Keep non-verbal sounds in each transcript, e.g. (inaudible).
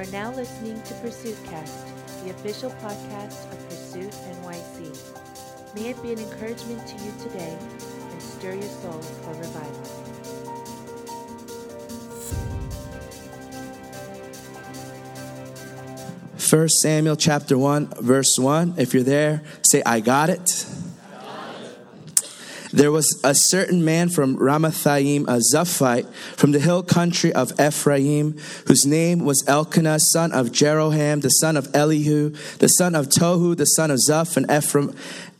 are now listening to Pursuit Cast, the official podcast of Pursuit NYC. May it be an encouragement to you today and stir your soul for revival. First Samuel chapter 1 verse 1 if you're there say I got it there was a certain man from Ramathaim, a Zuphite, from the hill country of Ephraim, whose name was Elkanah, son of Jeroham, the son of Elihu, the son of Tohu, the son of Zuph, and Ephraim,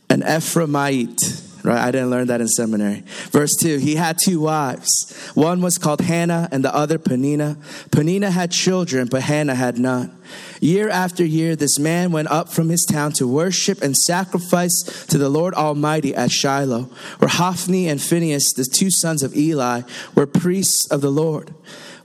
an Ephraimite. Right, I didn't learn that in seminary. Verse 2 He had two wives. One was called Hannah, and the other Peninnah. Peninnah had children, but Hannah had none. Year after year, this man went up from his town to worship and sacrifice to the Lord Almighty at Shiloh, where Hophni and Phinehas, the two sons of Eli, were priests of the Lord.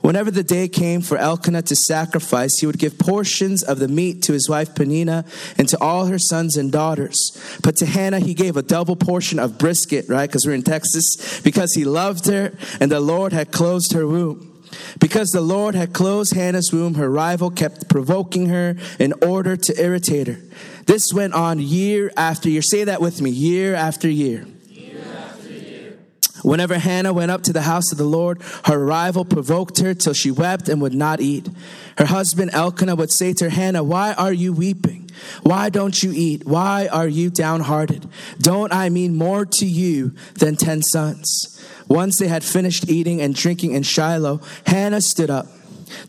Whenever the day came for Elkanah to sacrifice, he would give portions of the meat to his wife Peninnah and to all her sons and daughters. But to Hannah, he gave a double portion of brisket, right? Because we're in Texas, because he loved her and the Lord had closed her womb. Because the Lord had closed Hannah's womb, her rival kept provoking her in order to irritate her. This went on year after year. Say that with me year after year. Whenever Hannah went up to the house of the Lord, her rival provoked her till she wept and would not eat. Her husband Elkanah would say to her, Hannah, why are you weeping? Why don't you eat? Why are you downhearted? Don't I mean more to you than ten sons? Once they had finished eating and drinking in Shiloh, Hannah stood up.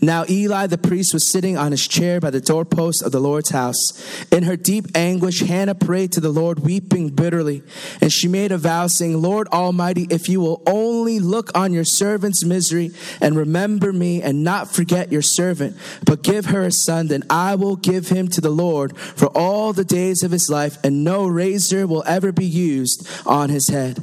Now Eli the priest was sitting on his chair by the doorpost of the Lord's house. In her deep anguish, Hannah prayed to the Lord, weeping bitterly. And she made a vow, saying, Lord Almighty, if you will only look on your servant's misery and remember me and not forget your servant, but give her a son, then I will give him to the Lord for all the days of his life, and no razor will ever be used on his head.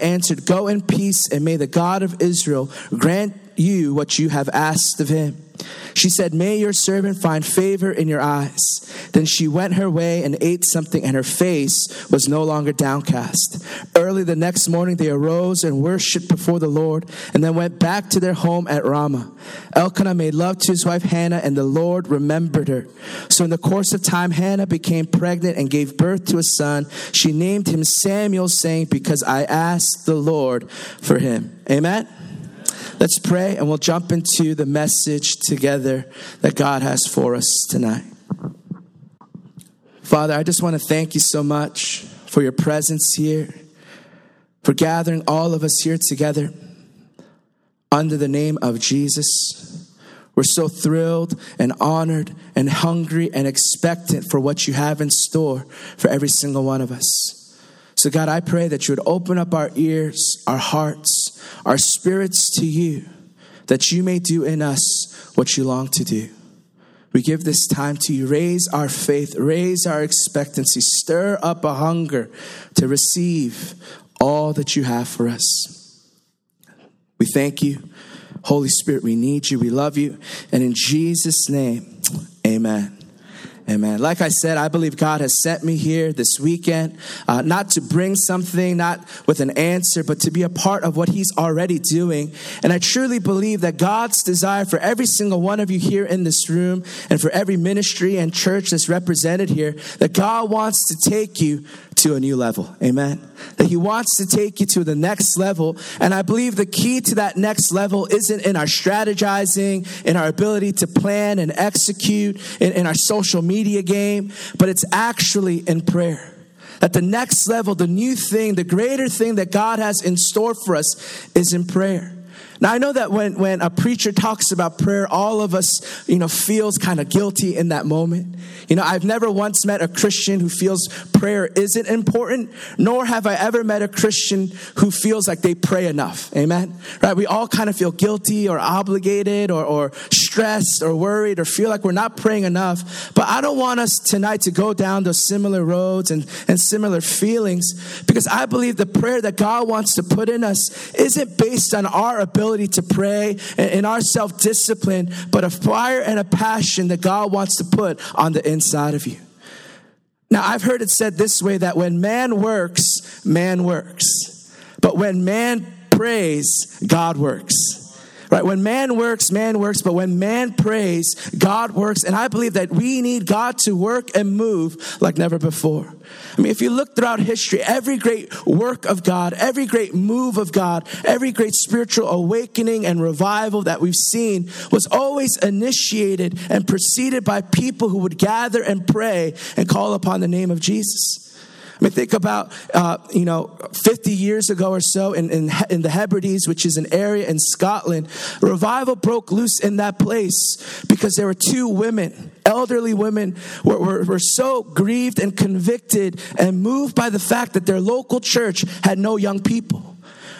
answered, Go in peace, and may the God of Israel grant you what you have asked of him. She said, May your servant find favor in your eyes. Then she went her way and ate something, and her face was no longer downcast. Early the next morning, they arose and worshiped before the Lord, and then went back to their home at Ramah. Elkanah made love to his wife Hannah, and the Lord remembered her. So, in the course of time, Hannah became pregnant and gave birth to a son. She named him Samuel, saying, Because I asked the Lord for him. Amen. Let's pray and we'll jump into the message together that God has for us tonight. Father, I just want to thank you so much for your presence here, for gathering all of us here together under the name of Jesus. We're so thrilled and honored and hungry and expectant for what you have in store for every single one of us. So, God, I pray that you would open up our ears, our hearts, our spirits to you, that you may do in us what you long to do. We give this time to you. Raise our faith, raise our expectancy, stir up a hunger to receive all that you have for us. We thank you. Holy Spirit, we need you. We love you. And in Jesus' name, amen. Amen. Like I said, I believe God has sent me here this weekend, uh, not to bring something, not with an answer, but to be a part of what He's already doing. And I truly believe that God's desire for every single one of you here in this room and for every ministry and church that's represented here, that God wants to take you to a new level. Amen. That He wants to take you to the next level. And I believe the key to that next level isn't in our strategizing, in our ability to plan and execute, in, in our social media game, but it's actually in prayer. That the next level, the new thing, the greater thing that God has in store for us is in prayer. Now I know that when, when a preacher talks about prayer, all of us, you know, feels kind of guilty in that moment. You know, I've never once met a Christian who feels prayer isn't important, nor have I ever met a Christian who feels like they pray enough. Amen. Right? We all kind of feel guilty or obligated or, or stressed or worried or feel like we're not praying enough. But I don't want us tonight to go down those similar roads and, and similar feelings because I believe the prayer that God wants to put in us isn't based on our ability ability to pray and in our self discipline, but a fire and a passion that God wants to put on the inside of you. Now, I've heard it said this way that when man works, man works. But when man prays, God works. Right? When man works, man works, but when man prays, God works. And I believe that we need God to work and move like never before. I mean, if you look throughout history, every great work of God, every great move of God, every great spiritual awakening and revival that we've seen was always initiated and preceded by people who would gather and pray and call upon the name of Jesus. I mean, think about, uh, you know, 50 years ago or so in, in, in, the Hebrides, which is an area in Scotland, revival broke loose in that place because there were two women, elderly women, were, were, were so grieved and convicted and moved by the fact that their local church had no young people.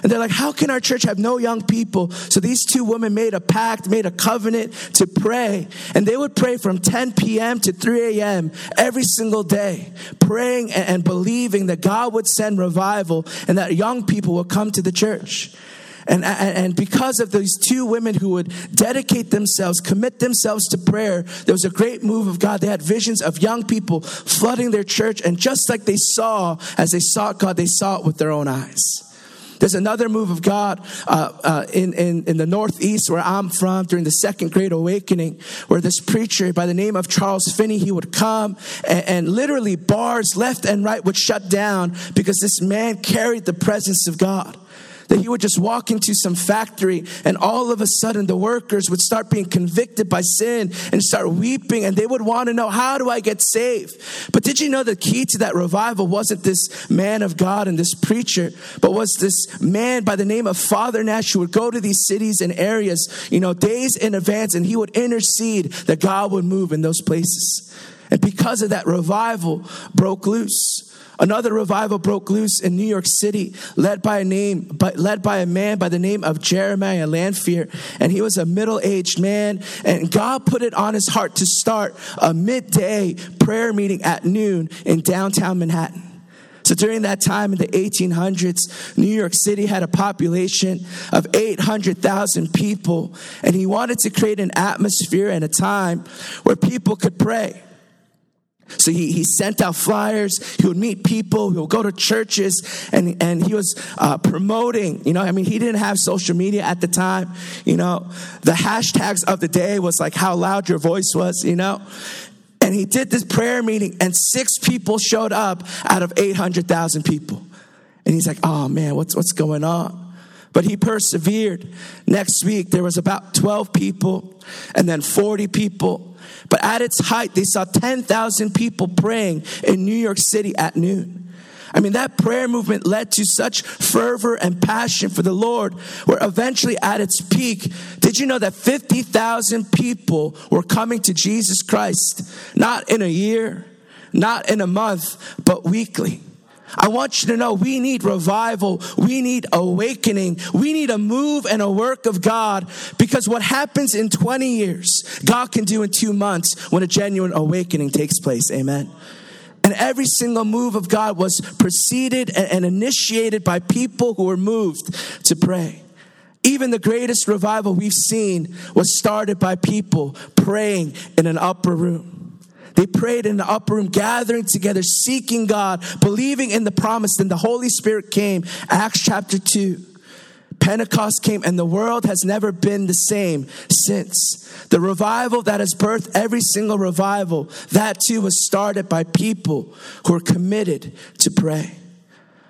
And they're like, how can our church have no young people? So these two women made a pact, made a covenant to pray. And they would pray from 10 p.m. to 3 a.m. every single day, praying and believing that God would send revival and that young people would come to the church. And, and, because of these two women who would dedicate themselves, commit themselves to prayer, there was a great move of God. They had visions of young people flooding their church. And just like they saw, as they sought God, they saw it with their own eyes. There's another move of God uh, uh, in, in, in the Northeast where I'm from during the Second Great Awakening, where this preacher by the name of Charles Finney, he would come and, and literally bars left and right would shut down because this man carried the presence of God that he would just walk into some factory and all of a sudden the workers would start being convicted by sin and start weeping and they would want to know, how do I get saved? But did you know the key to that revival wasn't this man of God and this preacher, but was this man by the name of Father Nash who would go to these cities and areas, you know, days in advance and he would intercede that God would move in those places. And because of that, revival broke loose. Another revival broke loose in New York City, led by a name, but led by a man by the name of Jeremiah Lanphier. And he was a middle-aged man, and God put it on his heart to start a midday prayer meeting at noon in downtown Manhattan. So during that time in the 1800s, New York City had a population of 800,000 people, and he wanted to create an atmosphere and a time where people could pray. So he, he sent out flyers. He would meet people. He would go to churches and, and he was uh, promoting, you know, I mean, he didn't have social media at the time. You know, the hashtags of the day was like how loud your voice was, you know. And he did this prayer meeting and six people showed up out of 800,000 people. And he's like, oh man, what's, what's going on? But he persevered. Next week, there was about 12 people and then 40 people but at its height, they saw 10,000 people praying in New York City at noon. I mean, that prayer movement led to such fervor and passion for the Lord, where eventually at its peak, did you know that 50,000 people were coming to Jesus Christ, not in a year, not in a month, but weekly? I want you to know we need revival. We need awakening. We need a move and a work of God because what happens in 20 years, God can do in two months when a genuine awakening takes place. Amen. And every single move of God was preceded and initiated by people who were moved to pray. Even the greatest revival we've seen was started by people praying in an upper room. They prayed in the upper room, gathering together, seeking God, believing in the promise. Then the Holy Spirit came. Acts chapter 2. Pentecost came and the world has never been the same since. The revival that has birthed every single revival, that too was started by people who are committed to pray.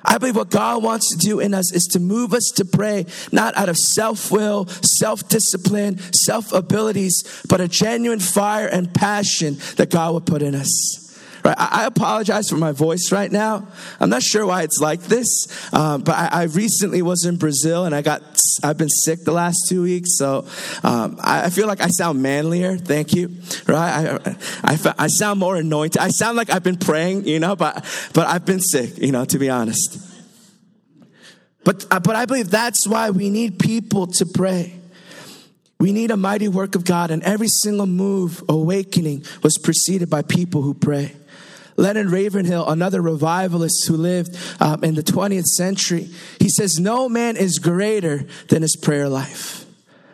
I believe what God wants to do in us is to move us to pray, not out of self will, self discipline, self abilities, but a genuine fire and passion that God will put in us. Right? I, apologize for my voice right now. I'm not sure why it's like this, um, but I, I, recently was in Brazil and I got I've been sick the last two weeks, so um, I, I, feel like I sound manlier. Thank you. Right? I, I, I sound more anointed. I sound like I've been praying, you know, but but I've been sick, you know, to be honest. But uh, but I believe that's why we need people to pray. We need a mighty work of God, and every single move, awakening, was preceded by people who pray. Leonard Ravenhill, another revivalist who lived um, in the 20th century, he says, No man is greater than his prayer life.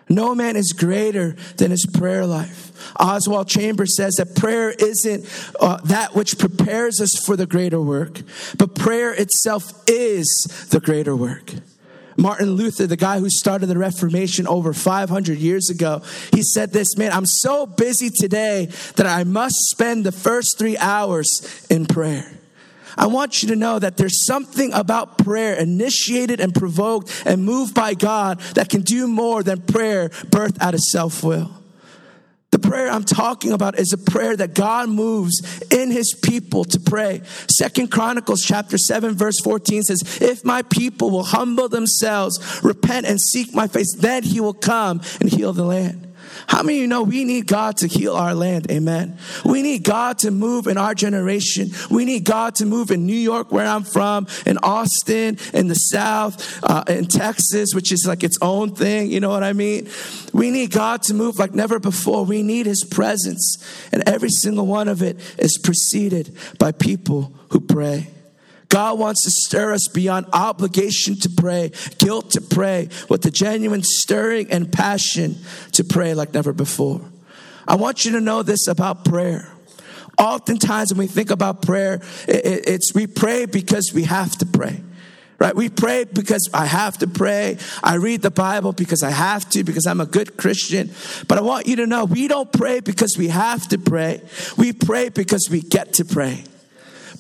No man is greater than his prayer life. Oswald Chambers says that prayer isn't uh, that which prepares us for the greater work, but prayer itself is the greater work. Martin Luther, the guy who started the Reformation over 500 years ago, he said this, man, I'm so busy today that I must spend the first three hours in prayer. I want you to know that there's something about prayer initiated and provoked and moved by God that can do more than prayer birthed out of self will. The prayer I'm talking about is a prayer that God moves in his people to pray. Second Chronicles chapter 7 verse 14 says, if my people will humble themselves, repent and seek my face, then he will come and heal the land. How many of you know we need God to heal our land? Amen. We need God to move in our generation. We need God to move in New York, where I'm from, in Austin, in the South, uh, in Texas, which is like its own thing. You know what I mean? We need God to move like never before. We need His presence. And every single one of it is preceded by people who pray. God wants to stir us beyond obligation to pray, guilt to pray, with the genuine stirring and passion to pray like never before. I want you to know this about prayer. Oftentimes, when we think about prayer, it's we pray because we have to pray right? We pray because I have to pray. I read the Bible because I have to, because I'm a good Christian. But I want you to know we don't pray because we have to pray. We pray because we get to pray.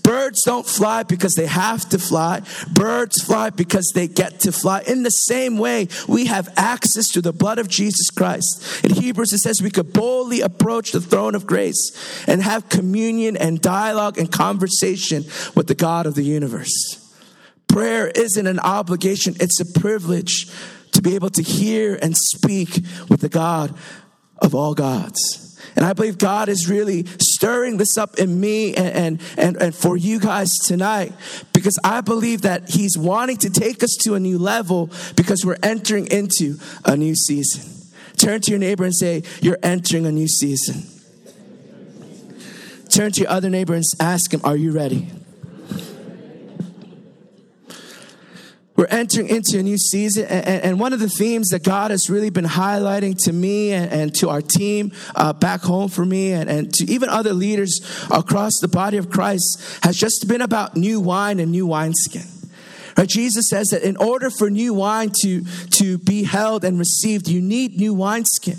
Birds don't fly because they have to fly. Birds fly because they get to fly. In the same way, we have access to the blood of Jesus Christ. In Hebrews, it says we could boldly approach the throne of grace and have communion and dialogue and conversation with the God of the universe. Prayer isn't an obligation, it's a privilege to be able to hear and speak with the God of all gods. And I believe God is really stirring this up in me and, and, and, for you guys tonight because I believe that He's wanting to take us to a new level because we're entering into a new season. Turn to your neighbor and say, You're entering a new season. Turn to your other neighbor and ask him, Are you ready? We're entering into a new season, and, one of the themes that God has really been highlighting to me and, to our team uh, back home for me, and, and to even other leaders across the body of Christ, has just been about new wine and new wineskin. Right? Jesus says that in order for new wine to, to be held and received, you need new wineskin.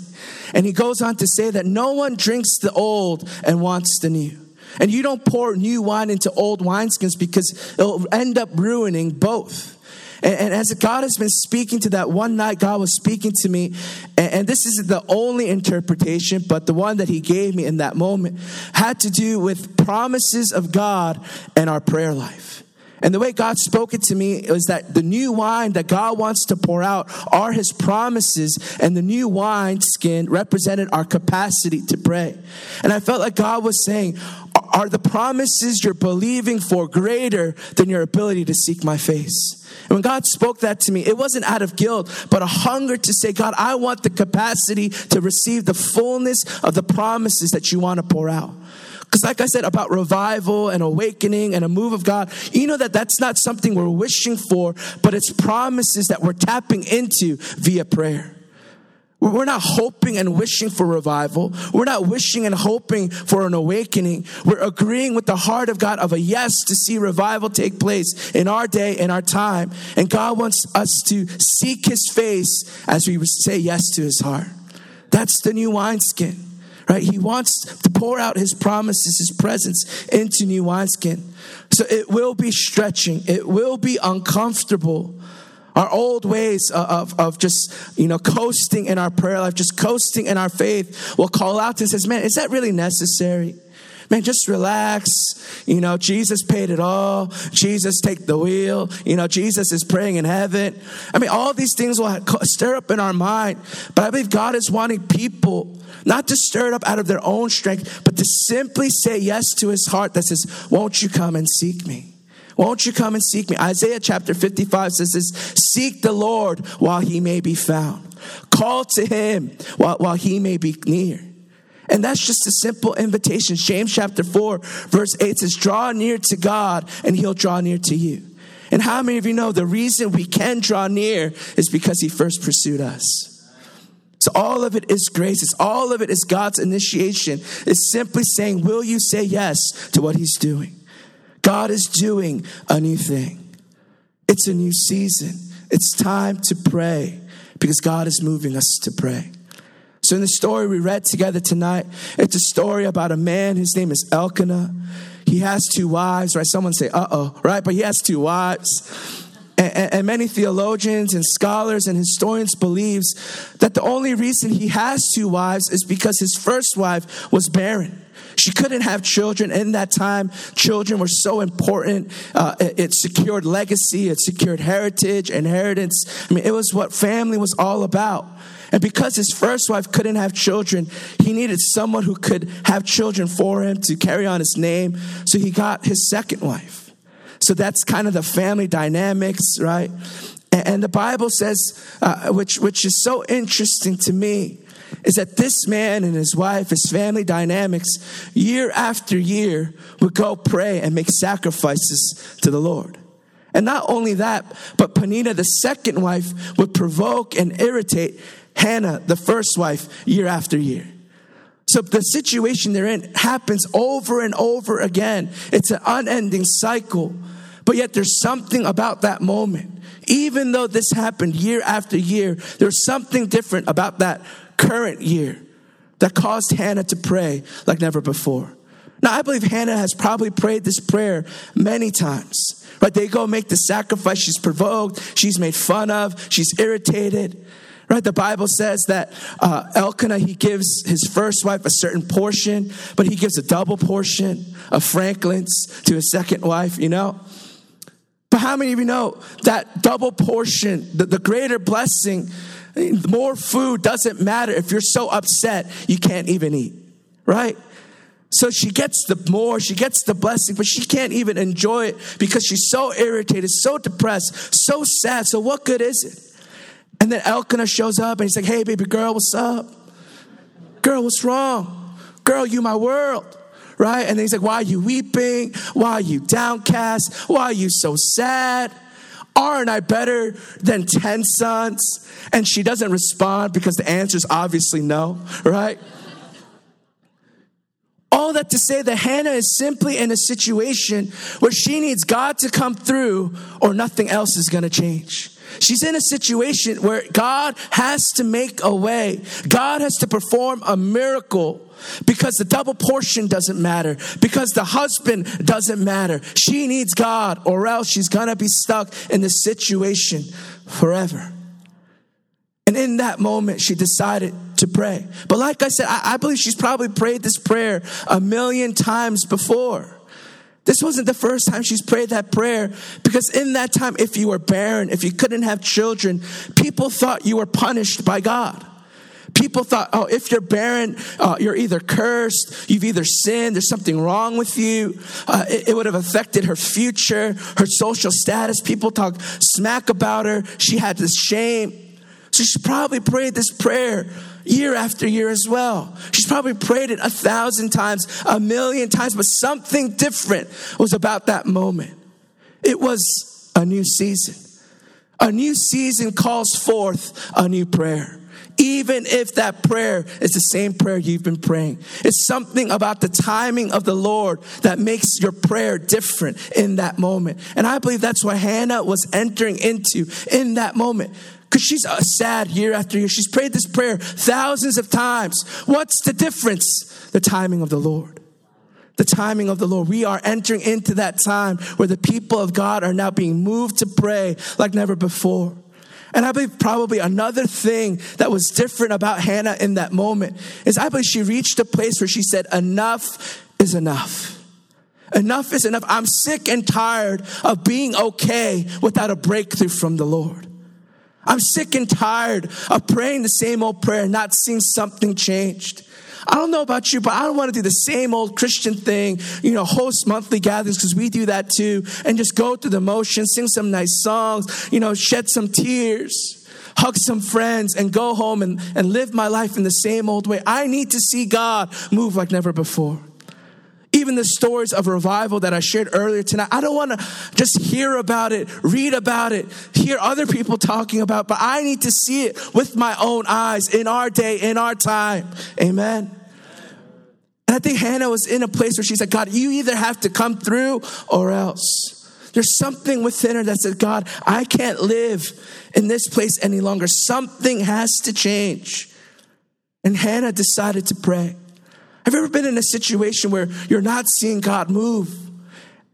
And he goes on to say that no one drinks the old and wants the new. And you don't pour new wine into old wineskins because it'll end up ruining both. And, and, as God has been speaking to that one night, God was speaking to me, and, and this isn't the only interpretation, but the one that He gave me in that moment had to do with promises of God and our prayer life. And the way God spoke it to me was that the new wine that God wants to pour out are His promises, and the new wine skin represented our capacity to pray. And I felt like God was saying, Are the promises you're believing for greater than your ability to seek my face? And when God spoke that to me, it wasn't out of guilt, but a hunger to say, God, I want the capacity to receive the fullness of the promises that you want to pour out. Because, like I said about revival and awakening and a move of God, you know that that's not something we're wishing for, but it's promises that we're tapping into via prayer. We're not hoping and wishing for revival. We're not wishing and hoping for an awakening. We're agreeing with the heart of God of a yes to see revival take place in our day, in our time. And God wants us to seek his face as we say yes to his heart. That's the new wineskin, right? He wants to pour out his promises, his presence into new wineskin. So it will be stretching. It will be uncomfortable. Our old ways of, of just, you know, coasting in our prayer life, just coasting in our faith will call out and says, man, is that really necessary? Man, just relax. You know, Jesus paid it all. Jesus take the wheel. You know, Jesus is praying in heaven. I mean, all these things will stir up in our mind. But I believe God is wanting people not to stir it up out of their own strength, but to simply say yes to his heart that says, Won't you come and seek me? Won't you come and seek me? Isaiah chapter 55 says this Seek the Lord while he may be found, call to him while, while he may be near. And that's just a simple invitation. James chapter 4, verse 8 says, Draw near to God, and he'll draw near to you. And how many of you know the reason we can draw near is because he first pursued us? So all of it is grace. It's all of it is God's initiation. It's simply saying, Will you say yes to what he's doing? God is doing a new thing. It's a new season. It's time to pray because God is moving us to pray. So, in the story we read together tonight, it's a story about a man. His name is Elkanah. He has two wives, right? Someone say, uh oh, right? But he has two wives. And, and, many theologians and scholars and historians believes that the only reason he has two wives is because his first wife was barren. She couldn't have children. In that time, children were so important. Uh, it, it, secured legacy, it secured heritage, inheritance. I mean, it was what family was all about. And because his first wife couldn't have children, he needed someone who could have children for him to carry on his name. So he got his second wife. So that's kind of the family dynamics, right? And, the Bible says, uh, which, which is so interesting to me, is that this man and his wife, his family dynamics, year after year, would go pray and make sacrifices to the Lord. And not only that, but Peninnah, the second wife, would provoke and irritate Hannah, the first wife, year after year. So the situation they're in happens over and over again. It's an unending cycle. But yet there's something about that moment. Even though this happened year after year, there's something different about that current year that caused Hannah to pray like never before. Now, I believe Hannah has probably prayed this prayer many times. Right? They go make the sacrifice. She's provoked. She's made fun of. She's irritated. Right? The Bible says that uh, Elkanah, he gives his first wife a certain portion, but he gives a double portion of Franklin's to his second wife, you know? But how many of you know that double portion, the, the greater blessing, more food doesn't matter if you're so upset you can't even eat, right? So she gets the more, she gets the blessing, but she can't even enjoy it because she's so irritated, so depressed, so sad. So what good is it? And then Elkanah shows up and he's like, hey, baby girl, what's up? Girl, what's wrong? Girl, you my world. Right? And then he's like, why are you weeping? Why are you downcast? Why are you so sad? Aren't I better than 10 sons? And she doesn't respond because the answer is obviously no, right? All that to say that Hannah is simply in a situation where she needs God to come through or nothing else is to change. She's in a situation where God has to make a way. God has to perform a miracle because the double portion doesn't matter, because the husband doesn't matter. She needs God or else she's gonna be stuck in this situation forever. And in that moment, she decided to pray. But like I said, I, I believe she's probably prayed this prayer a million times before. This wasn't the first time she's prayed that prayer because in that time, if you were barren, if you couldn't have children, people thought you were punished by God. People thought, oh, if you're barren, uh, you're either cursed, you've either sinned, there's something wrong with you. Uh, it, it would have affected her future, her social status. People talk smack about her. She had this shame. So she probably prayed this prayer year after year as well. She's probably prayed it a thousand times, a million times, but something different was about that moment. It was a new season. A new season calls forth a new prayer. Even if that prayer is the same prayer you've been praying, it's something about the timing of the Lord that makes your prayer different in that moment. And I believe that's what Hannah was entering into in that moment. Because she's uh, sad year after year. She's prayed this prayer thousands of times. What's the difference? The timing of the Lord. The timing of the Lord. We are entering into that time where the people of God are now being moved to pray like never before. And I believe probably another thing that was different about Hannah in that moment is I believe she reached a place where she said, Enough is enough. Enough is enough. I'm sick and tired of being okay without a breakthrough from the Lord. I'm sick and tired of praying the same old prayer not seeing something changed. I don't know about you, but I don't want to do the same old Christian thing, you know, host monthly gatherings because we do that too, and just go through the motions, sing some nice songs, you know, shed some tears, hug some friends, and go home and, and live my life in the same old way. I need to see God move like never before. Even the stories of revival that I shared earlier tonight, I don't want to just hear about it, read about it, hear other people talking about, it, but I need to see it with my own eyes in our day, in our time. Amen. And I think Hannah was in a place where she said, God, you either have to come through or else. There's something within her that said, God, I can't live in this place any longer. Something has to change. And Hannah decided to pray. Have you ever been in a situation where you're not seeing God move?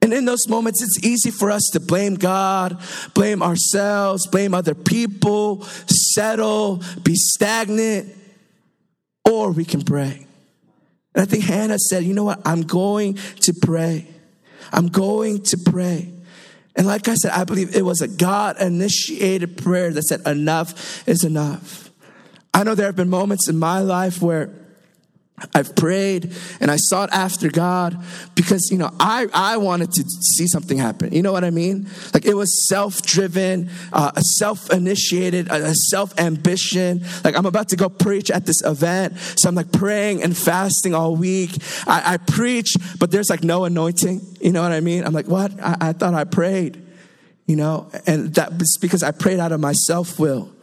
And in those moments, it's easy for us to blame God, blame ourselves, blame other people, settle, be stagnant, or we can pray. And I think Hannah said, you know what? I'm going to pray. I'm going to pray. And like I said, I believe it was a God initiated prayer that said, enough is enough. I know there have been moments in my life where I've prayed and I sought after God because, you know, I, I wanted to see something happen. You know what I mean? Like it was self driven, uh, a self initiated, a self ambition. Like I'm about to go preach at this event. So I'm like praying and fasting all week. I, I preach, but there's like no anointing. You know what I mean? I'm like, what? I, I thought I prayed, you know? And that's because I prayed out of my self will.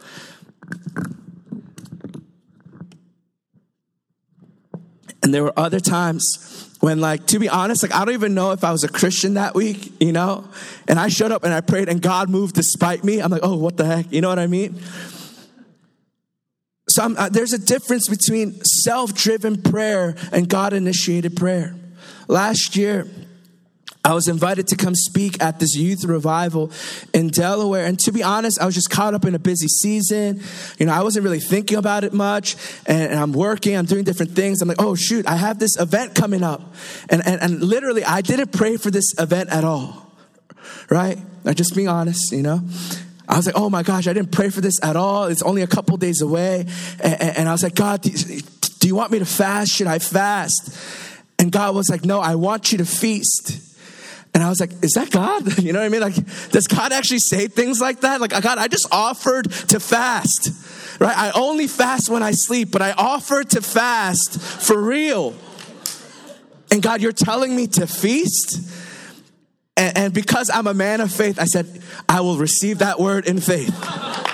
There were other times when, like, to be honest, like, I don't even know if I was a Christian that week, you know? And I showed up and I prayed and God moved despite me. I'm like, oh, what the heck? You know what I mean? So uh, there's a difference between self driven prayer and God initiated prayer. Last year, I was invited to come speak at this youth revival in Delaware. And to be honest, I was just caught up in a busy season. You know, I wasn't really thinking about it much. And, and I'm working, I'm doing different things. I'm like, oh, shoot, I have this event coming up. And, and, and literally, I didn't pray for this event at all. Right? I'm just being honest, you know? I was like, oh my gosh, I didn't pray for this at all. It's only a couple days away. And, and I was like, God, do you want me to fast? Should I fast? And God was like, no, I want you to feast. And I was like, is that God? (laughs) You know what I mean? Like, does God actually say things like that? Like, God, I just offered to fast, right? I only fast when I sleep, but I offered to fast for real. And God, you're telling me to feast? And, and because I'm a man of faith, I said, I will receive that word in faith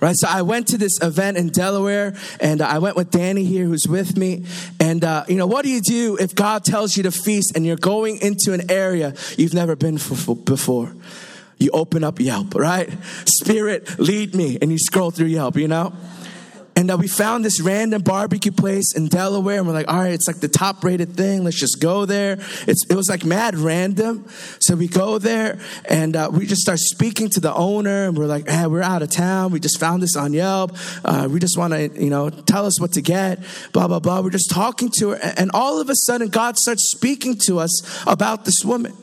right? So I went to this event in Delaware and uh, I went with Danny here who's with me. And, uh, you know, what do you do if God tells you to feast and you're going into an area you've never been before? You open up Yelp, right? Spirit, lead me. And you scroll through Yelp, you know? And uh, we found this random barbecue place in Delaware, and we're like, all right, it's like the top rated thing. Let's just go there. It's, it was like mad random. So we go there, and uh, we just start speaking to the owner, and we're like, hey, we're out of town. We just found this on Yelp. Uh, we just want to, you know, tell us what to get, blah, blah, blah. We're just talking to her, and all of a sudden, God starts speaking to us about this woman.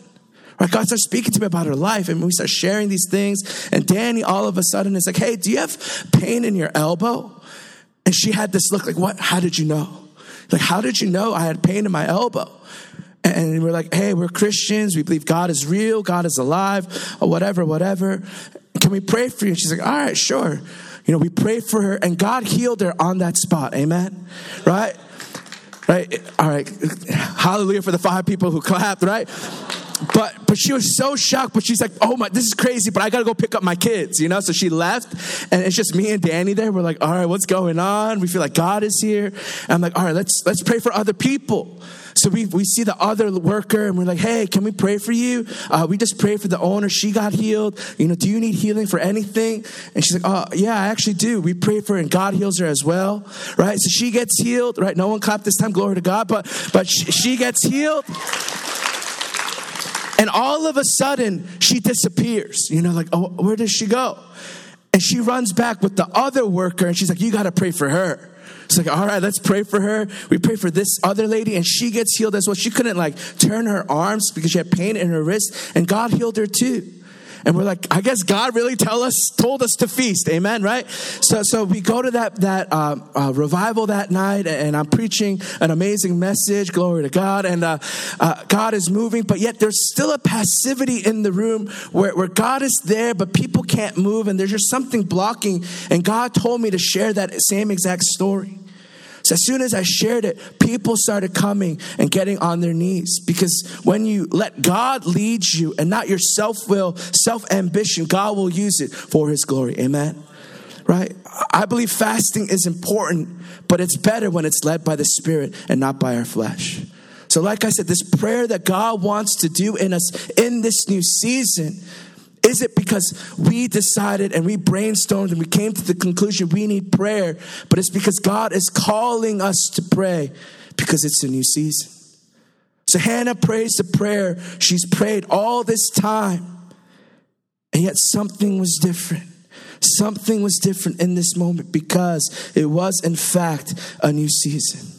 Right? God starts speaking to me about her life, and we start sharing these things. And Danny, all of a sudden, is like, "Hey, do you have pain in your elbow?" And she had this look like, what? How did you know? Like, how did you know I had pain in my elbow? And we're like, hey, we're Christians. We believe God is real, God is alive, or whatever, whatever. Can we pray for you? And she's like, all right, sure. You know, we prayed for her, and God healed her on that spot. Amen? Right? Right? All right. Hallelujah for the five people who clapped, right? But but she was so shocked but she's like oh my this is crazy but i gotta go pick up my kids you know so she left and it's just me and danny there we're like all right what's going on we feel like god is here and i'm like all right let's let's pray for other people so we, we see the other worker and we're like, hey, can we pray for you? Uh, we just prayed for the owner. She got healed. You know, do you need healing for anything? And she's like, oh, yeah, I actually do. We pray for her and God heals her as well, right? So she gets healed, right? No one clapped this time, glory to God, but, but she, she gets healed. And all of a sudden, she disappears. You know, like, oh, where does she go? And she runs back with the other worker and she's like, you got to pray for her. It's like, all right, let's pray for her. We pray for this other lady, and she gets healed as well. She couldn't like turn her arms because she had pain in her wrist, and God healed her too. And we're like, I guess God really tell us, told us to feast, amen, right? So, so we go to that that uh, uh, revival that night, and I'm preaching an amazing message, glory to God, and uh, uh, God is moving, but yet there's still a passivity in the room where, where God is there, but people can't move, and there's just something blocking. And God told me to share that same exact story. So as soon as I shared it, people started coming and getting on their knees because when you let God lead you and not your self will, self ambition, God will use it for his glory. Amen. Right? I believe fasting is important, but it's better when it's led by the Spirit and not by our flesh. So, like I said, this prayer that God wants to do in us in this new season is it because we decided and we brainstormed and we came to the conclusion we need prayer, but it's because God is calling us to pray because it's a new season. So Hannah prays the prayer she's prayed all this time, and yet something was different. Something was different in this moment because it was, in fact, a new season.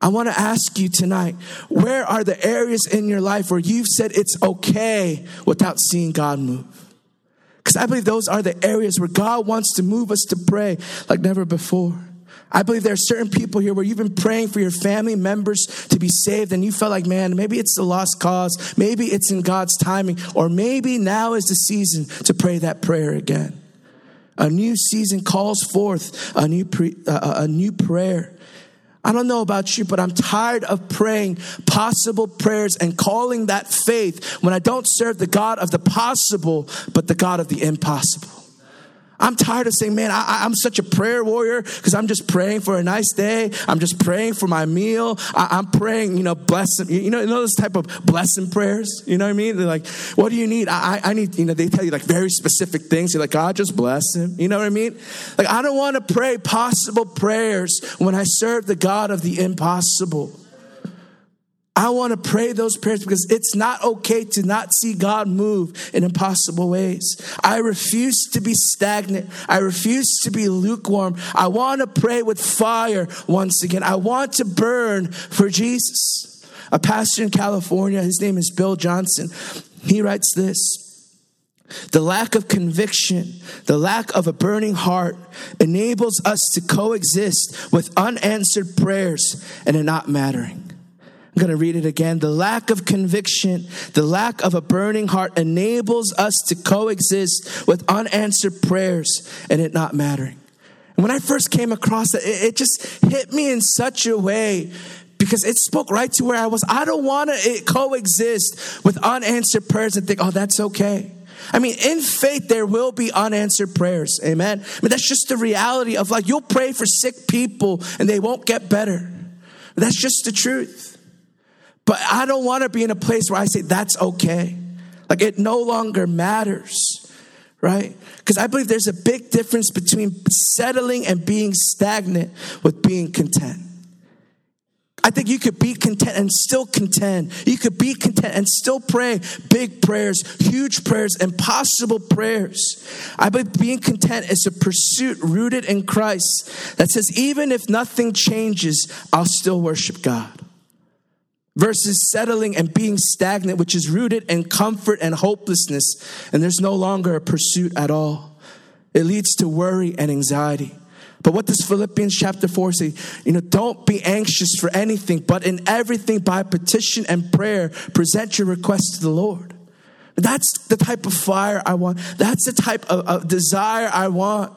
I want to ask you tonight where are the areas in your life where you've said it's okay without seeing God move? Because I believe those are the areas where God wants to move us to pray like never before. I believe there are certain people here where you've been praying for your family members to be saved and you felt like, man, maybe it's a lost cause. Maybe it's in God's timing. Or maybe now is the season to pray that prayer again. A new season calls forth a new, pre, uh, a new prayer. I don't know about you, but I'm tired of praying possible prayers and calling that faith when I don't serve the God of the possible, but the God of the impossible. I'm tired of saying, man, I, am such a prayer warrior because I'm just praying for a nice day. I'm just praying for my meal. I, am praying, you know, bless. You know, you know those type of blessing prayers? You know what I mean? They're like, what do you need? I, I need, you know, they tell you like very specific things. You're like, God, just bless him. You know what I mean? Like, I don't want to pray possible prayers when I serve the God of the impossible. I want to pray those prayers because it's not okay to not see God move in impossible ways. I refuse to be stagnant. I refuse to be lukewarm. I want to pray with fire once again. I want to burn for Jesus. A pastor in California, his name is Bill Johnson, he writes this. The lack of conviction, the lack of a burning heart enables us to coexist with unanswered prayers and it not mattering. I'm going to read it again. The lack of conviction, the lack of a burning heart enables us to coexist with unanswered prayers and it not mattering. And when I first came across it, it just hit me in such a way because it spoke right to where I was. I don't want to coexist with unanswered prayers and think, oh, that's okay. I mean, in faith, there will be unanswered prayers. Amen. I mean, that's just the reality of like, you'll pray for sick people and they won't get better. That's just the truth. But I don't want to be in a place where I say that's okay. Like it no longer matters, right? Because I believe there's a big difference between settling and being stagnant with being content. I think you could be content and still contend. You could be content and still pray big prayers, huge prayers, impossible prayers. I believe being content is a pursuit rooted in Christ that says, even if nothing changes, I'll still worship God versus settling and being stagnant, which is rooted in comfort and hopelessness, and there's no longer a pursuit at all. It leads to worry and anxiety. But what does Philippians chapter 4 say? You know, don't be anxious for anything, but in everything by petition and prayer, present your requests to the Lord. That's the type of fire I want. That's the type of, of desire I want.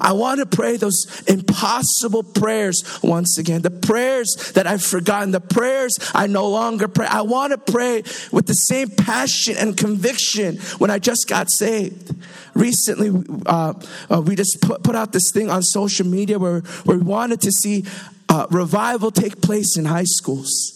I want to pray those impossible prayers once again. The prayers that I've forgotten, the prayers I no longer pray. I want to pray with the same passion and conviction when I just got saved. Recently, uh, uh, we just put, put out this thing on social media where, where we wanted to see uh, revival take place in high schools.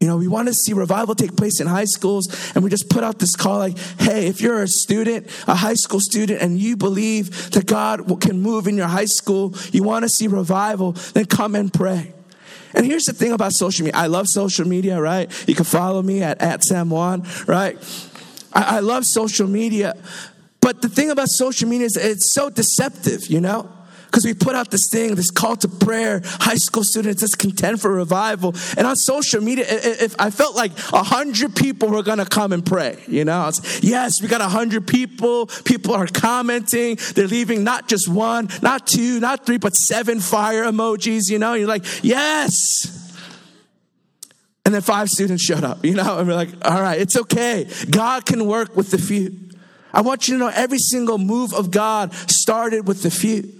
You know, we want to see revival take place in high schools, and we just put out this call like, hey, if you're a student, a high school student, and you believe that God can move in your high school, you want to see revival, then come and pray. And here's the thing about social media. I love social media, right? You can follow me at, at Sam Juan, right? I, I love social media. But the thing about social media is it's so deceptive, you know? Because we put out this thing, this call to prayer. High school students just contend for revival. And on social media, if I felt like a hundred people were gonna come and pray, you know, was, yes, we got a hundred people. People are commenting. They're leaving not just one, not two, not three, but seven fire emojis. You know, you're like, yes. And then five students showed up, you know, and we're like, all right, it's okay. God can work with the few. I want you to know every single move of God started with the few.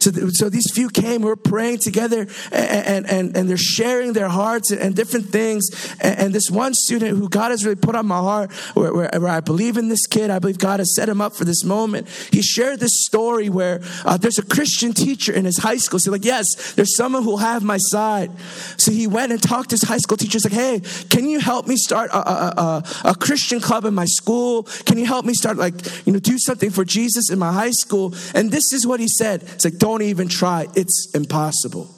So, so these few came, we were praying together and, and, and they're sharing their hearts and, different things. And, and, this one student who God has really put on my heart, where, where, where, I believe in this kid, I believe God has set him up for this moment. He shared this story where uh, there's a Christian teacher in his high school. So like, yes, there's someone who'll have my side. So he went and talked to his high school teacher. He's like, hey, can you help me start a, a, a, a Christian club in my school? Can you help me start like, you know, do something for Jesus in my high school? And this is what he said. It's like, don't don't even try. It's impossible.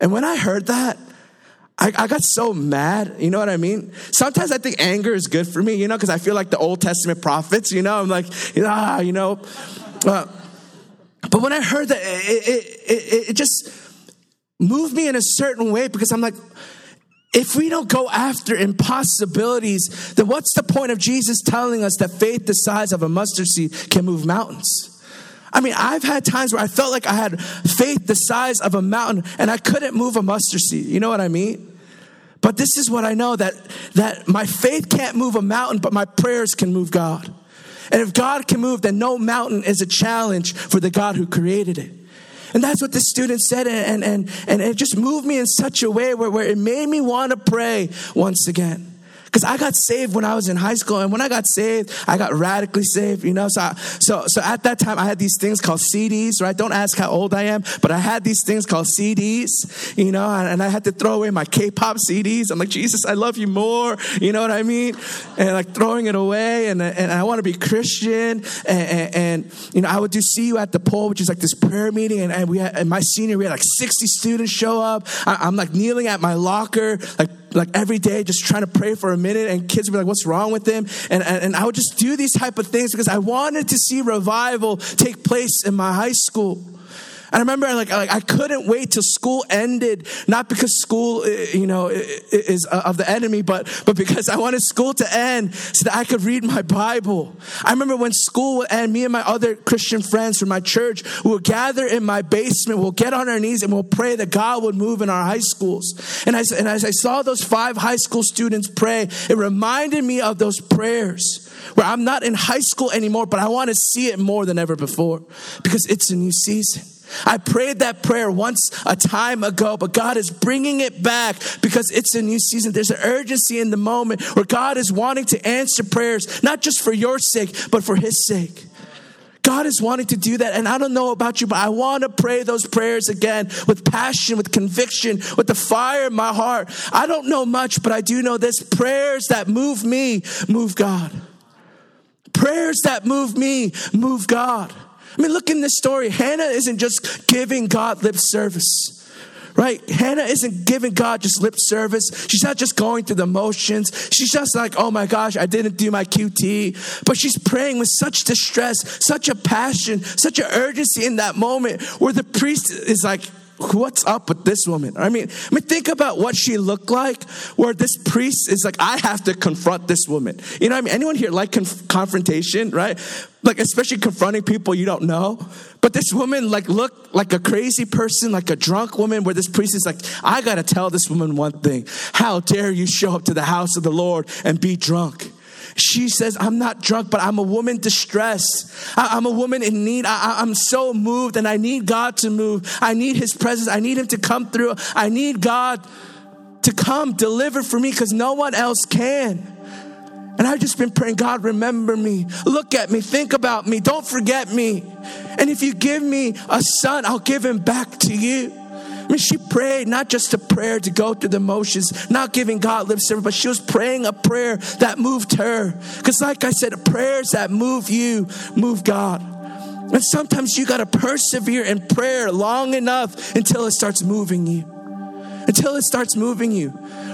And when I heard that, I, I, got so mad. You know what I mean? Sometimes I think anger is good for me, you know, because I feel like the Old Testament prophets, you know, I'm like, ah, you know. Uh, but when I heard that, it, it, it, it just moved me in a certain way because I'm like, if we don't go after impossibilities, then what's the point of Jesus telling us that faith the size of a mustard seed can move mountains? I mean, I've had times where I felt like I had faith the size of a mountain and I couldn't move a mustard seed. You know what I mean? But this is what I know that, that my faith can't move a mountain, but my prayers can move God. And if God can move, then no mountain is a challenge for the God who created it. And that's what the student said, and, and, and it just moved me in such a way where, where it made me want to pray once again. Because I got saved when I was in high school, and when I got saved, I got radically saved. You know, so I, so so at that time, I had these things called CDs. Right? Don't ask how old I am, but I had these things called CDs. You know, and, and I had to throw away my K-pop CDs. I'm like, Jesus, I love you more. You know what I mean? And like throwing it away, and and I want to be Christian. And, and, and, you know, I would do see you at the pole, which is like this prayer meeting, and, and we had and my senior, we had like 60 students show up. I, I'm like kneeling at my locker, like like every day just trying to pray for a minute and kids would be like what's wrong with them and, and, and i would just do these type of things because i wanted to see revival take place in my high school I remember like, like I couldn't wait till school ended, not because school, eh, you know, is of the enemy, but, but because I wanted school to end so that I could read my Bible. I remember when school would end, me and my other Christian friends from my church will gather in my basement, we'll get on our knees and we'll pray that God would move in our high schools. And as, and as I saw those five high school students pray, it reminded me of those prayers where I'm not in high school anymore, but I want to see it more than ever before because it's a new season. I prayed that prayer once a time ago, but God is bringing it back because it's a new season. There's an urgency in the moment where God is wanting to answer prayers, not just for your sake, but for His sake. God is wanting to do that. And I don't know about you, but I want to pray those prayers again with passion, with conviction, with the fire in my heart. I don't know much, but I do know this prayers that move me move God. Prayers that move me move God. I mean, look in this story. Hannah isn't just giving God lip service right? Hannah isn't giving God just lip service. She's not just going through the motions. She's just like, oh my gosh, I didn't do my QT. But she's praying with such distress, such a passion, such an urgency in that moment where the priest is like, what's up with this woman? I mean, I mean, think about what she looked like, where this priest is like, I have to confront this woman. You know, I mean, anyone here like conf- confrontation, right? Like, especially confronting people you don't know. But this woman, like, looked like a crazy person, like a drunk woman, where this priest is like, I gotta tell this woman one thing. How dare you show up to the house of the Lord and be drunk? She says, I'm not drunk, but I'm a woman distressed. I, am a woman in need. I, I'm so moved and I need God to move. I need His presence. I need Him to come through. I need God to come deliver for me because no one else can. And I've just been praying, God, remember me. Look at me. Think about me. Don't forget me. And if you give me a son, I'll give him back to you. She prayed not just a prayer to go through the motions, not giving God lip service, but she was praying a prayer that moved her. Because, like I said, prayers that move you move God. And sometimes you got to persevere in prayer long enough until it starts moving you. Until it starts moving you.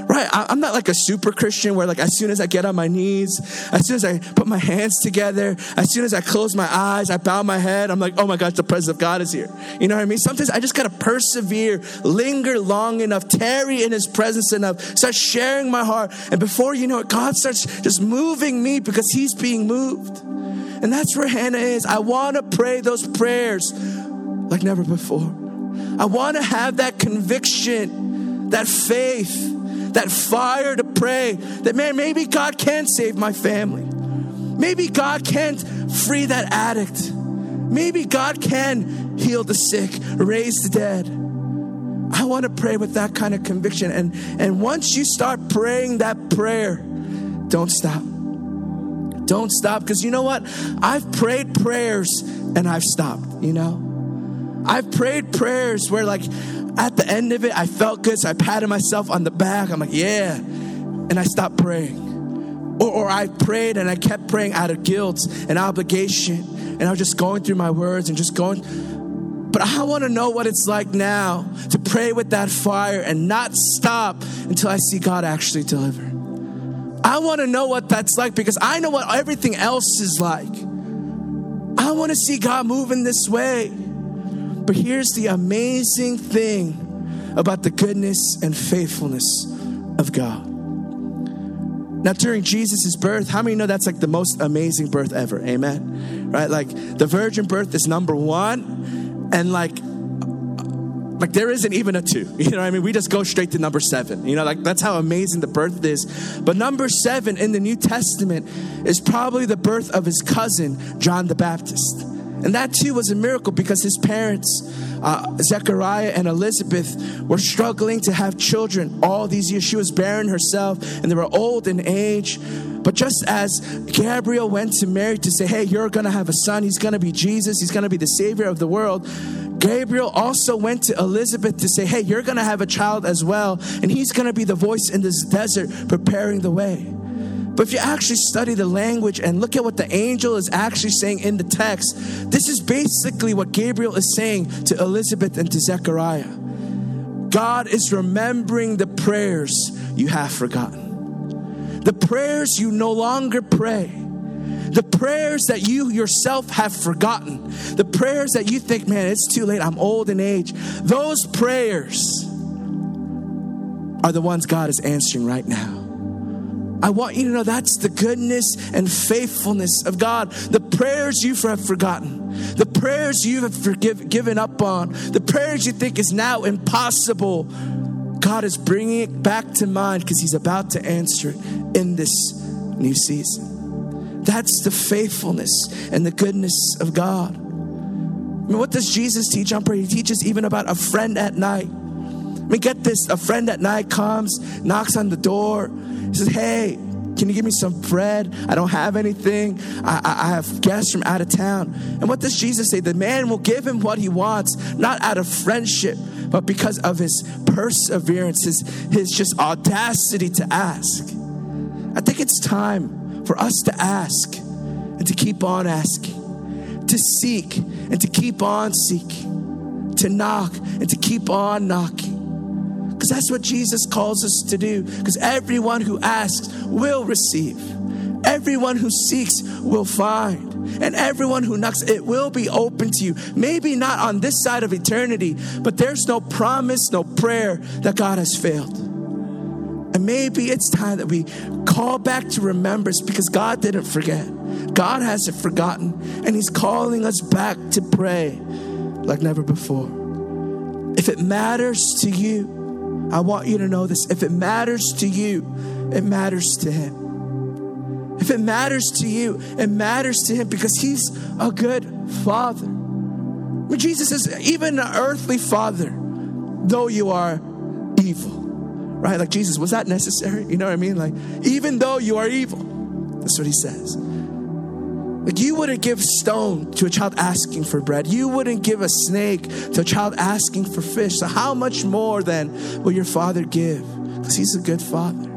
Right? I, am not like a super Christian where like as soon as I get on my knees, as soon as I put my hands together, as soon as I close my eyes, I bow my head, I'm like, oh my gosh, the presence of God is here. You know what I mean? Sometimes I just gotta persevere, linger long enough, tarry in his presence enough, start sharing my heart. And before you know it, God starts just moving me because he's being moved. And that's where Hannah is. I wanna pray those prayers like never before. I wanna have that conviction that faith, that fire to pray that, man, maybe God can save my family. Maybe God can't free that addict. Maybe God can heal the sick, raise the dead. I want to pray with that kind of conviction. And, and once you start praying that prayer, don't stop. Don't stop. Because you know what? I've prayed prayers and I've stopped, you know? I've prayed prayers where, like, at the end of it, I felt good, so I patted myself on the back. I'm like, yeah. And I stopped praying. Or, or I prayed and I kept praying out of guilt and obligation. And I was just going through my words and just going. But I want to know what it's like now to pray with that fire and not stop until I see God actually deliver. I want to know what that's like because I know what everything else is like. I want to see God move in this way. But here's the amazing thing about the goodness and faithfulness of God. Now, during Jesus' birth, how many know that's like the most amazing birth ever? Amen. Right? Like the virgin birth is number one, and like like there isn't even a two. (laughs) You know what I mean? We just go straight to number seven. You know, like that's how amazing the birth is. But number seven in the New Testament is probably the birth of his cousin, John the Baptist. And that too was a miracle because his parents, uh, Zechariah and Elizabeth, were struggling to have children all these years. She was barren herself and they were old in age. But just as Gabriel went to Mary to say, Hey, you're going to have a son, he's going to be Jesus, he's going to be the Savior of the world. Gabriel also went to Elizabeth to say, Hey, you're going to have a child as well, and he's going to be the voice in this desert preparing the way. But if you actually study the language and look at what the angel is actually saying in the text, this is basically what Gabriel is saying to Elizabeth and to Zechariah. God is remembering the prayers you have forgotten, the prayers you no longer pray. The prayers that you yourself have forgotten, the prayers that you think, man, it's too late, I'm old in age, those prayers are the ones God is answering right now. I want you to know that's the goodness and faithfulness of God. The prayers you have forgotten, the prayers you have forgive, given up on, the prayers you think is now impossible, God is bringing it back to mind because He's about to answer it in this new season. That's the faithfulness and the goodness of God. I mean, what does Jesus teach on prayer? He teaches even about a friend at night. Mean, get this a friend at night comes, knocks on the door, he says, Hey, can you give me some bread? I don't have anything. I, I, I, have guests from out of town. And what does Jesus say? The man will give him what he wants, not out of friendship, but because of his perseverance, his, his just audacity to ask. I think it's time for us to ask and to keep on asking, to seek and to keep on seeking, to knock and to keep on knocking. Because that's what Jesus calls us to do. Because everyone who asks will receive, everyone who seeks will find. And everyone who knocks, it will be open to you. Maybe not on this side of eternity, but there's no promise, no prayer that God has failed. And maybe it's time that we call back to remembrance because God didn't forget. God hasn't forgotten. And He's calling us back to pray like never before. If it matters to you, I want you to know this. If it matters to you, it matters to Him. If it matters to you, it matters to Him because He's a good Father. When Jesus says, even an earthly Father, though you are evil, right? Like Jesus, was that necessary? You know what I mean? Like, even though you are evil, that's what He says. Like you wouldn't give stone to a child asking for bread. You wouldn't give a snake to a child asking for fish. So how much more then will your father give? Because he's a good father.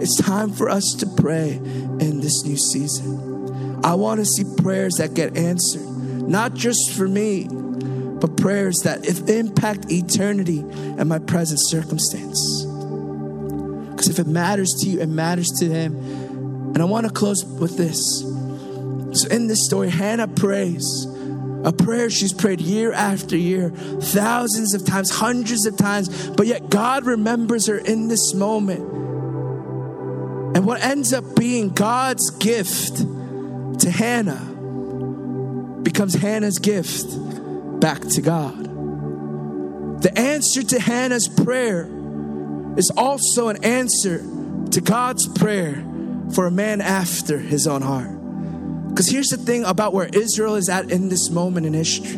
It's time for us to pray in this new season. I want to see prayers that get answered, not just for me, but prayers that if impact eternity and my present circumstance. Because if it matters to you, it matters to him. And I want to close with this. So in this story, Hannah prays a prayer she's prayed year after year, thousands of times, hundreds of times, but yet God remembers her in this moment. And what ends up being God's gift to Hannah becomes Hannah's gift back to God. The answer to Hannah's prayer is also an answer to God's prayer for a man after his own heart. Because here's the thing about where Israel is at in this moment in history.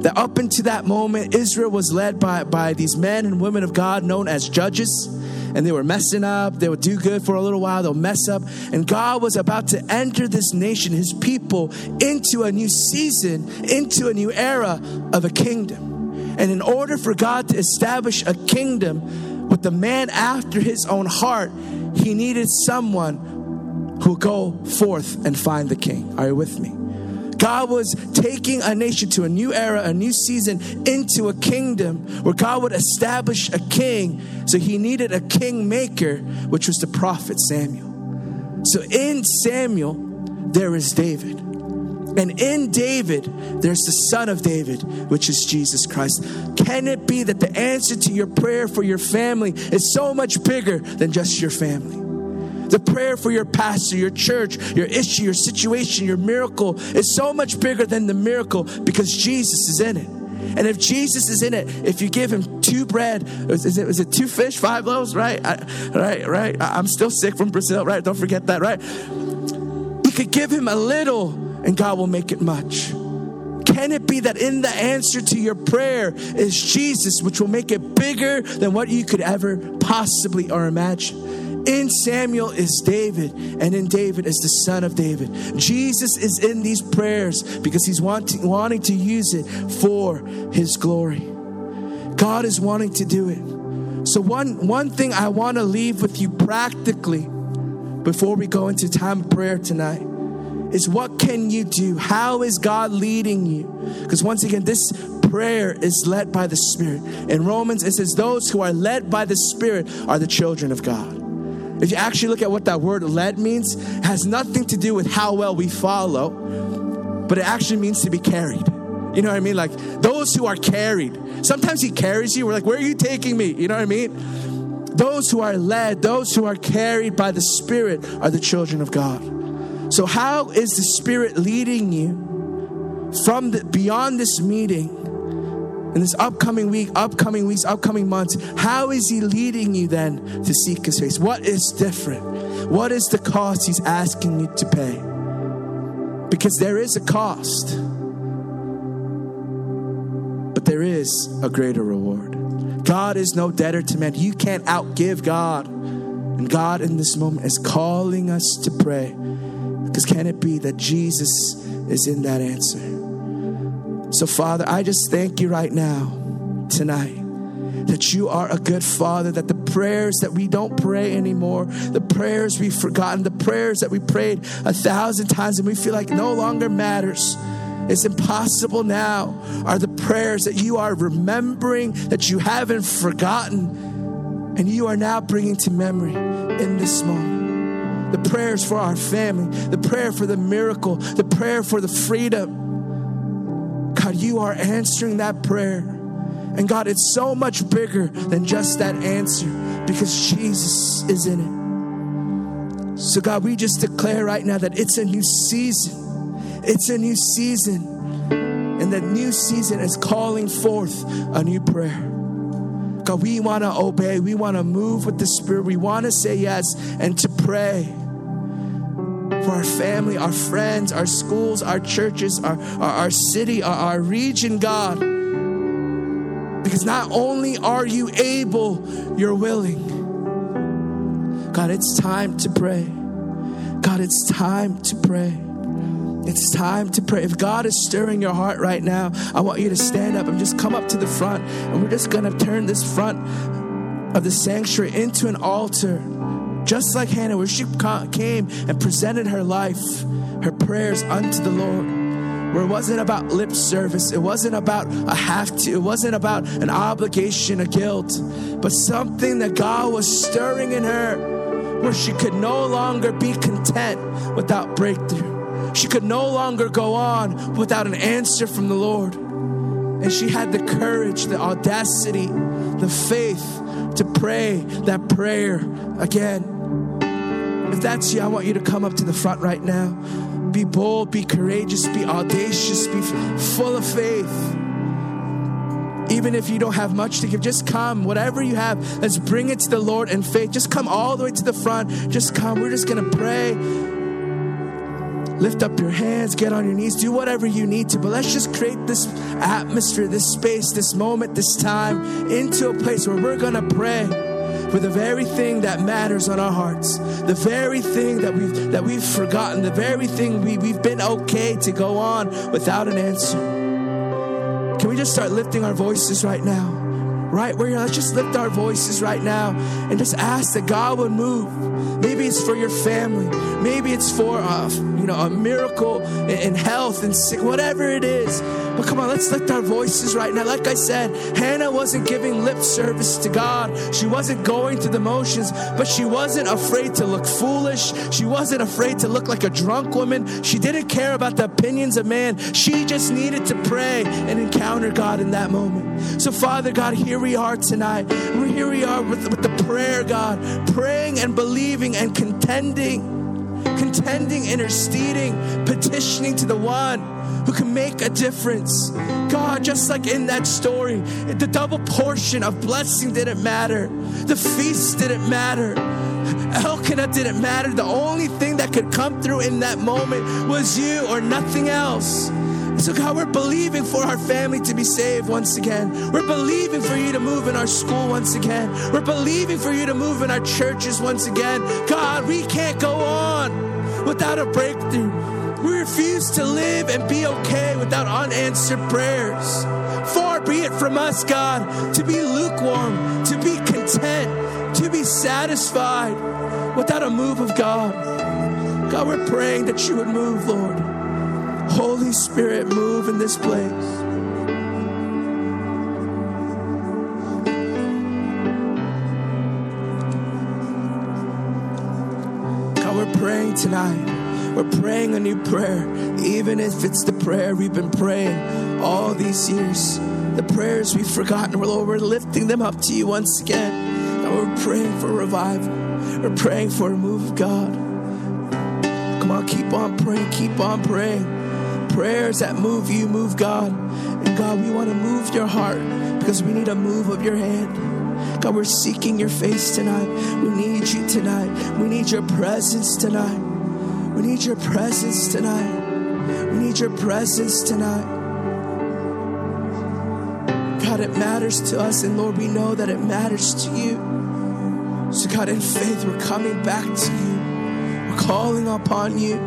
That up until that moment, Israel was led by, by these men and women of God known as judges. And they were messing up. They would do good for a little while, they'll mess up. And God was about to enter this nation, his people, into a new season, into a new era of a kingdom. And in order for God to establish a kingdom with the man after his own heart, he needed someone who go forth and find the king. Are you with me? God was taking a nation to a new era, a new season, into a kingdom where God would establish a king. So he needed a king maker, which was the prophet Samuel. So in Samuel, there is David. And in David, there's the son of David, which is Jesus Christ. Can it be that the answer to your prayer for your family is so much bigger than just your family? The prayer for your pastor, your church, your issue, your situation, your miracle is so much bigger than the miracle because Jesus is in it. And if Jesus is in it, if you give him two bread, is it, is it two fish, five loaves, right? I, right, right. I'm still sick from Brazil, right? Don't forget that, right? You could give him a little and God will make it much. Can it be that in the answer to your prayer is Jesus, which will make it bigger than what you could ever possibly or imagine? In Samuel is David, and in David is the son of David. Jesus is in these prayers because he's wanting, wanting to use it for his glory. God is wanting to do it. So, one, one thing I want to leave with you practically before we go into time of prayer tonight is what can you do? How is God leading you? Because once again, this prayer is led by the Spirit. In Romans, it says, Those who are led by the Spirit are the children of God. If you actually look at what that word led means, has nothing to do with how well we follow, but it actually means to be carried. You know what I mean? Like those who are carried. Sometimes he carries you. We're like, where are you taking me? You know what I mean? Those who are led, those who are carried by the Spirit are the children of God. So, how is the Spirit leading you from the, beyond this meeting in this upcoming week, upcoming weeks, upcoming months, how is He leading you then to seek His face? What is different? What is the cost He's asking you to pay? Because there is a cost, but there is a greater reward. God is no debtor to man. You can't outgive God. And God in this moment is calling us to pray. Because can it be that Jesus is in that answer? So, Father, I just thank you right now, tonight, that you are a good Father, that the prayers that we don't pray anymore, the prayers we've forgotten, the prayers that we prayed a thousand times and we feel like no longer matters. It's impossible now are the prayers that you are remembering, that you haven't forgotten, and you are now bringing to memory in this moment. The prayers for our family, the prayer for the miracle, the prayer for the freedom, God, you are answering that prayer. And God, it's so much bigger than just that answer because Jesus is in it. So, God, we just declare right now that it's a new season. It's a new season. And that new season is calling forth a new prayer. God, we want to obey. We want to move with the Spirit. We want to say yes and to pray for our family, our friends, our schools, our churches, our, our, our city, our, our region, God. Because not only are you able, you're willing. God, it's time to pray. God, it's time to pray. It's time to pray. If God is stirring your heart right now, I want you to stand up and just come up to the front. And we're just going to turn this front of the sanctuary into an altar. Just like Hannah, where she came and presented her life, her prayers unto the Lord. where it wasn't about lip service, it wasn't about a have to, it wasn't about an obligation, a guilt, but something that God was stirring in her where she could no longer be content without breakthrough. She could no longer go on without an answer from the Lord. And she had the courage, the audacity, the faith to pray that prayer again. If that's you, I want you to come up to the front right now. Be bold, be courageous, be audacious, be full of faith. Even if you don't have much to give, just come. Whatever you have, let's bring it to the Lord in faith. Just come all the way to the front. Just come. We're just going to pray. Lift up your hands, get on your knees, do whatever you need to. But let's just create this atmosphere, this space, this moment, this time into a place where we're going to pray for the very thing that matters on our hearts, the very thing that we've that we've forgotten, the very thing we, we've been okay to go on without an answer. Can we just start lifting our voices right now? Right where you're, let's just lift our voices right now and just ask that God would move. Maybe it's for your family. Maybe it's for uh, you know a miracle in health and sick, whatever it is. But come on, let's lift our voices right now. Like I said, Hannah wasn't giving lip service to God. She wasn't going through the motions, but she wasn't afraid to look foolish. She wasn't afraid to look like a drunk woman. She didn't care about the opinions of man. She just needed to pray and encounter God in that moment. So, Father God, here we are tonight. Here we are with, with the prayer, God, praying and believing and contending contending, interceding, petitioning to the one who can make a difference. God, just like in that story, the double portion of blessing didn't matter, the feast didn't matter. Elkanah didn't matter. The only thing that could come through in that moment was you or nothing else. So, God, we're believing for our family to be saved once again. We're believing for you to move in our school once again. We're believing for you to move in our churches once again. God, we can't go on without a breakthrough. We refuse to live and be okay without unanswered prayers. Far be it from us, God, to be lukewarm, to be content, to be satisfied without a move of God. God, we're praying that you would move, Lord. Holy Spirit, move in this place. God, we're praying tonight we're praying a new prayer, even if it's the prayer we've been praying all these years. The prayers we've forgotten, Lord, we're lifting them up to you once again. And we're praying for revival. We're praying for a move of God. Come on, keep on praying, keep on praying. Prayers that move you, move God. And God, we want to move your heart because we need a move of your hand. God, we're seeking your face tonight. We need you tonight. We need your presence tonight. We need your presence tonight. We need your presence tonight. God, it matters to us, and Lord, we know that it matters to you. So, God, in faith, we're coming back to you. We're calling upon you.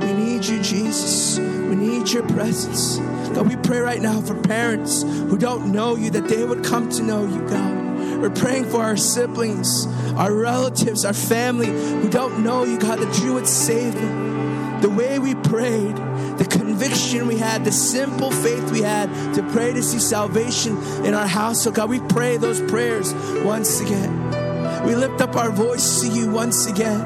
We need you, Jesus. We need your presence. God, we pray right now for parents who don't know you that they would come to know you, God. We're praying for our siblings our relatives, our family who don't know you, God, that you would save them. The way we prayed, the conviction we had, the simple faith we had to pray to see salvation in our house. So, God, we pray those prayers once again. We lift up our voice to you once again.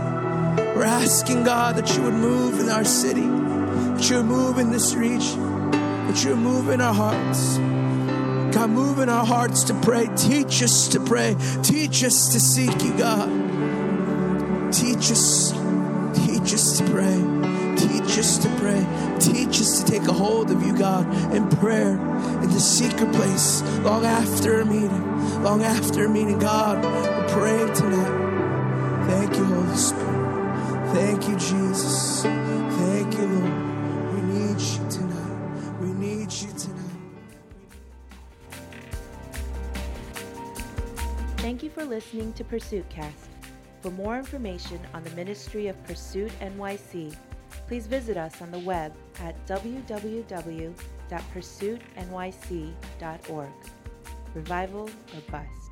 We're asking, God, that you would move in our city, that you would move in this region, that you would move in our hearts. God, move in our hearts to pray. Teach us to pray. Teach us to seek you, God. Teach us. Teach us to pray. Teach us to pray. Teach us to take a hold of you, God, in prayer, in the secret place, long after a meeting, long after a meeting. God, we're praying tonight. Thank you, Holy Spirit. Thank you, Jesus. Listening to Pursuit Cast. For more information on the ministry of Pursuit NYC, please visit us on the web at www.pursuitnyc.org. Revival or bust.